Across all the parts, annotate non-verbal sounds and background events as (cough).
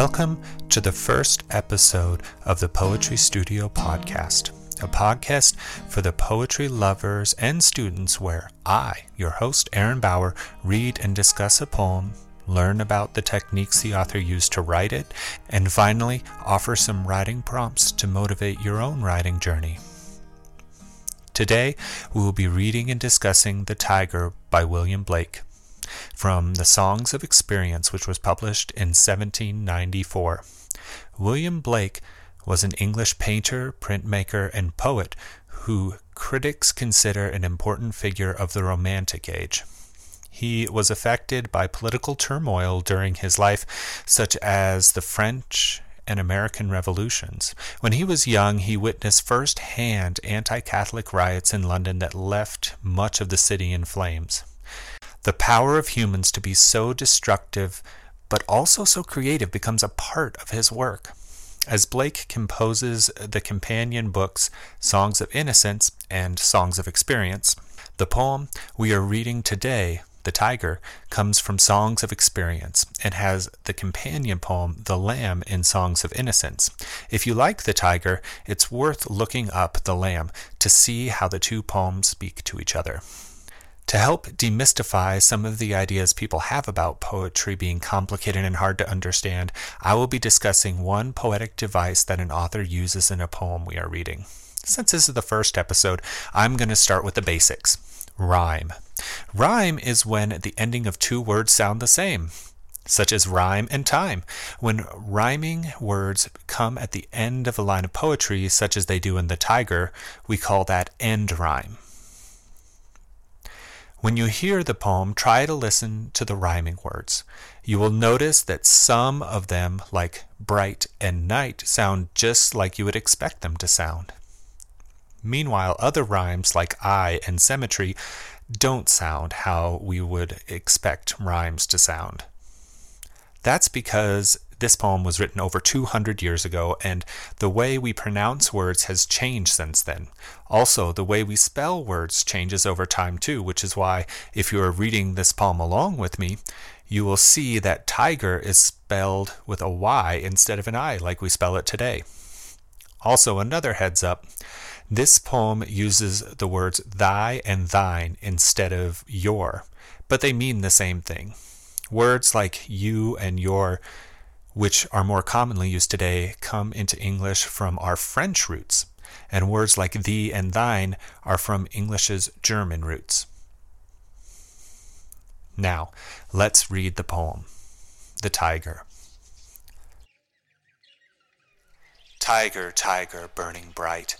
Welcome to the first episode of the Poetry Studio podcast, a podcast for the poetry lovers and students where I, your host, Aaron Bauer, read and discuss a poem, learn about the techniques the author used to write it, and finally offer some writing prompts to motivate your own writing journey. Today, we will be reading and discussing The Tiger by William Blake from the Songs of Experience, which was published in 1794. William Blake was an English painter, printmaker, and poet who critics consider an important figure of the Romantic Age. He was affected by political turmoil during his life, such as the French and American revolutions. When he was young, he witnessed first-hand anti-Catholic riots in London that left much of the city in flames. The power of humans to be so destructive but also so creative becomes a part of his work. As Blake composes the companion books Songs of Innocence and Songs of Experience, the poem we are reading today, The Tiger, comes from Songs of Experience and has the companion poem The Lamb in Songs of Innocence. If you like The Tiger, it's worth looking up The Lamb to see how the two poems speak to each other. To help demystify some of the ideas people have about poetry being complicated and hard to understand, I will be discussing one poetic device that an author uses in a poem we are reading. Since this is the first episode, I'm going to start with the basics rhyme. Rhyme is when the ending of two words sound the same, such as rhyme and time. When rhyming words come at the end of a line of poetry, such as they do in The Tiger, we call that end rhyme. When you hear the poem, try to listen to the rhyming words. You will notice that some of them, like bright and night, sound just like you would expect them to sound. Meanwhile, other rhymes like I and symmetry don't sound how we would expect rhymes to sound. That's because this poem was written over 200 years ago, and the way we pronounce words has changed since then. Also, the way we spell words changes over time too, which is why, if you are reading this poem along with me, you will see that tiger is spelled with a Y instead of an I, like we spell it today. Also, another heads up this poem uses the words thy and thine instead of your, but they mean the same thing. Words like you and your which are more commonly used today, come into English from our French roots, and words like thee and thine are from English's German roots. Now, let's read the poem The Tiger. Tiger, tiger, burning bright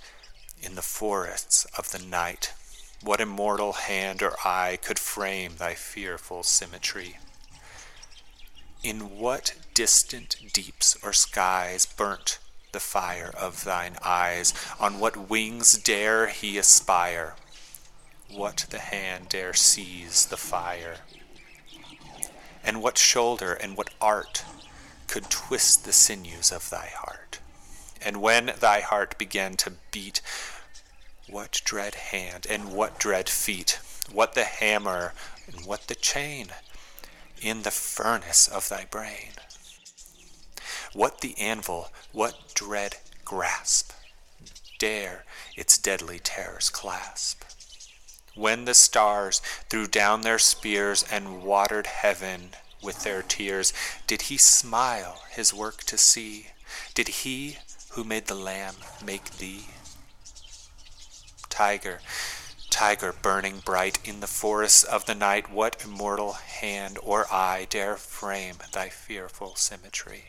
in the forests of the night, what immortal hand or eye could frame thy fearful symmetry? In what distant deeps or skies burnt the fire of thine eyes? On what wings dare he aspire? What the hand dare seize the fire? And what shoulder and what art could twist the sinews of thy heart? And when thy heart began to beat, what dread hand and what dread feet? What the hammer and what the chain? In the furnace of thy brain. What the anvil, what dread grasp dare its deadly terrors clasp? When the stars threw down their spears and watered heaven with their tears, did he smile his work to see? Did he who made the lamb make thee? Tiger, tiger burning bright in the forests of the night, what immortal hand or eye dare frame thy fearful symmetry?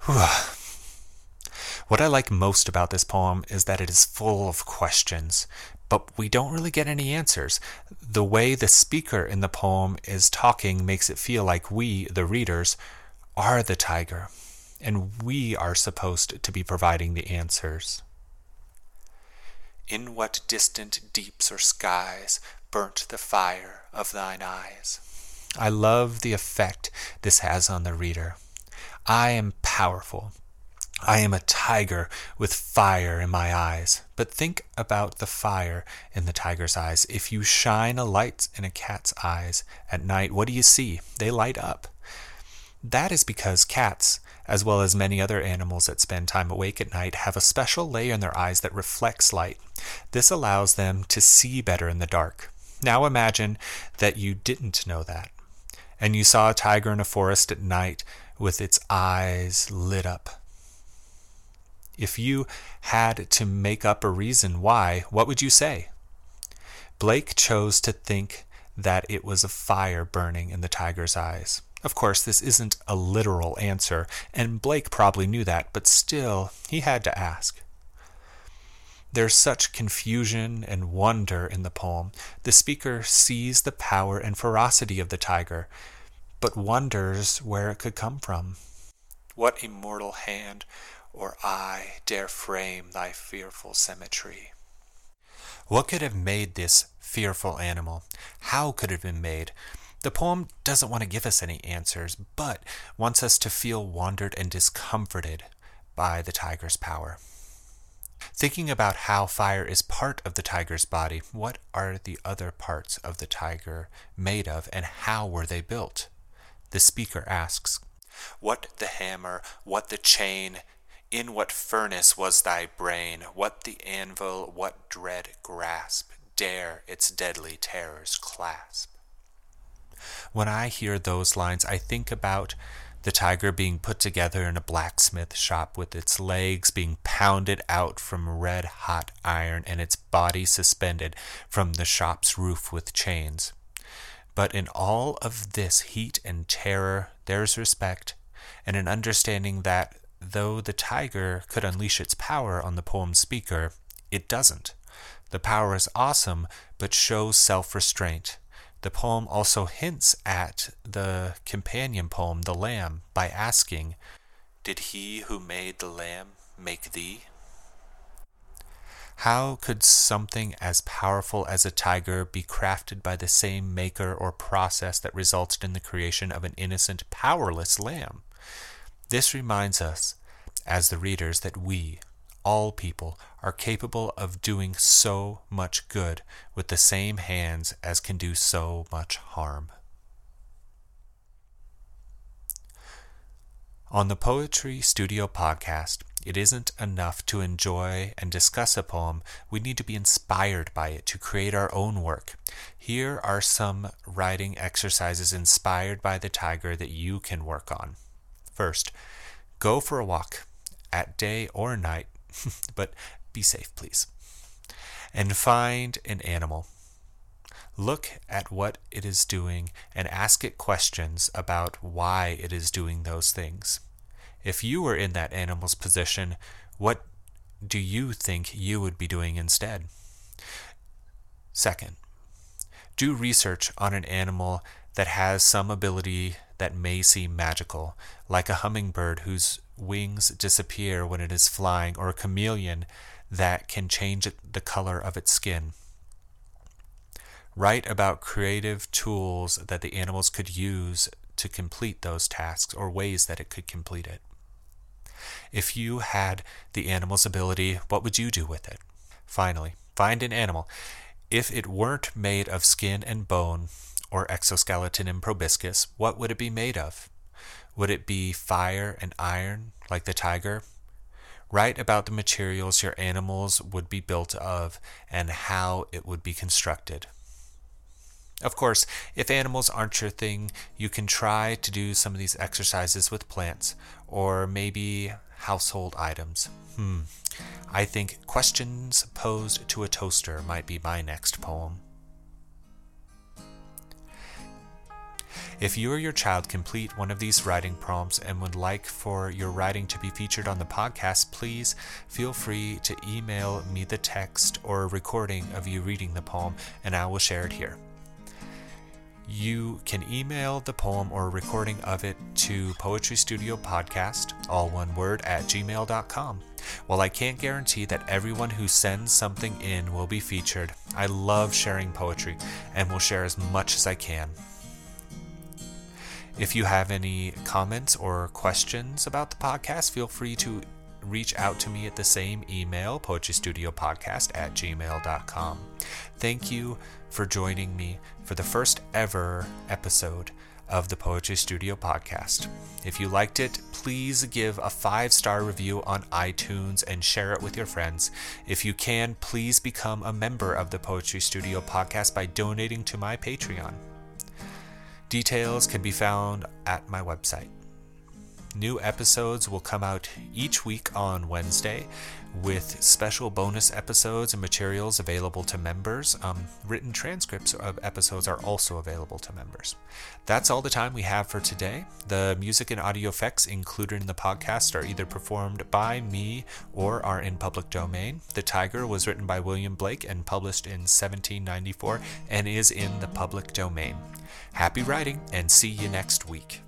(sighs) what I like most about this poem is that it is full of questions, but we don't really get any answers. The way the speaker in the poem is talking makes it feel like we, the readers, are the tiger, and we are supposed to be providing the answers. In what distant deeps or skies burnt the fire of thine eyes? I love the effect this has on the reader. I am powerful. I am a tiger with fire in my eyes. But think about the fire in the tiger's eyes. If you shine a light in a cat's eyes at night, what do you see? They light up. That is because cats, as well as many other animals that spend time awake at night, have a special layer in their eyes that reflects light. This allows them to see better in the dark. Now imagine that you didn't know that, and you saw a tiger in a forest at night with its eyes lit up. If you had to make up a reason why, what would you say? Blake chose to think that it was a fire burning in the tiger's eyes. Of course, this isn't a literal answer, and Blake probably knew that, but still, he had to ask. There's such confusion and wonder in the poem. The speaker sees the power and ferocity of the tiger, but wonders where it could come from. What immortal hand or eye dare frame thy fearful symmetry? What could have made this fearful animal? How could it have been made? The poem doesn't want to give us any answers, but wants us to feel wandered and discomforted by the tiger's power. Thinking about how fire is part of the tiger's body, what are the other parts of the tiger made of and how were they built? The speaker asks, What the hammer, what the chain, in what furnace was thy brain? What the anvil, what dread grasp dare its deadly terrors clasp? When I hear those lines, I think about the tiger being put together in a blacksmith shop with its legs being pounded out from red hot iron and its body suspended from the shop's roof with chains. But in all of this heat and terror, there's respect and an understanding that though the tiger could unleash its power on the poem's speaker, it doesn't. The power is awesome, but shows self restraint. The poem also hints at the companion poem, The Lamb, by asking, Did he who made the lamb make thee? How could something as powerful as a tiger be crafted by the same maker or process that resulted in the creation of an innocent, powerless lamb? This reminds us, as the readers, that we, all people are capable of doing so much good with the same hands as can do so much harm. On the Poetry Studio podcast, it isn't enough to enjoy and discuss a poem. We need to be inspired by it to create our own work. Here are some writing exercises inspired by the tiger that you can work on. First, go for a walk at day or night (laughs) but be safe, please. And find an animal. Look at what it is doing and ask it questions about why it is doing those things. If you were in that animal's position, what do you think you would be doing instead? Second, do research on an animal that has some ability that may seem magical, like a hummingbird whose wings disappear when it is flying, or a chameleon that can change the color of its skin. Write about creative tools that the animals could use to complete those tasks or ways that it could complete it. If you had the animal's ability, what would you do with it? Finally, find an animal. If it weren't made of skin and bone, or exoskeleton and proboscis, what would it be made of? Would it be fire and iron, like the tiger? Write about the materials your animals would be built of and how it would be constructed. Of course, if animals aren't your thing, you can try to do some of these exercises with plants or maybe household items. Hmm. I think questions posed to a toaster might be my next poem. If you or your child complete one of these writing prompts and would like for your writing to be featured on the podcast, please feel free to email me the text or a recording of you reading the poem, and I will share it here. You can email the poem or recording of it to Poetry Studio Podcast, all one word, at gmail.com. While I can't guarantee that everyone who sends something in will be featured, I love sharing poetry and will share as much as I can. If you have any comments or questions about the podcast, feel free to reach out to me at the same email, poetrystudiopodcast at gmail.com. Thank you for joining me for the first ever episode of the Poetry Studio podcast. If you liked it, please give a five star review on iTunes and share it with your friends. If you can, please become a member of the Poetry Studio podcast by donating to my Patreon. Details can be found at my website. New episodes will come out each week on Wednesday with special bonus episodes and materials available to members. Um, written transcripts of episodes are also available to members. That's all the time we have for today. The music and audio effects included in the podcast are either performed by me or are in public domain. The Tiger was written by William Blake and published in 1794 and is in the public domain. Happy writing and see you next week.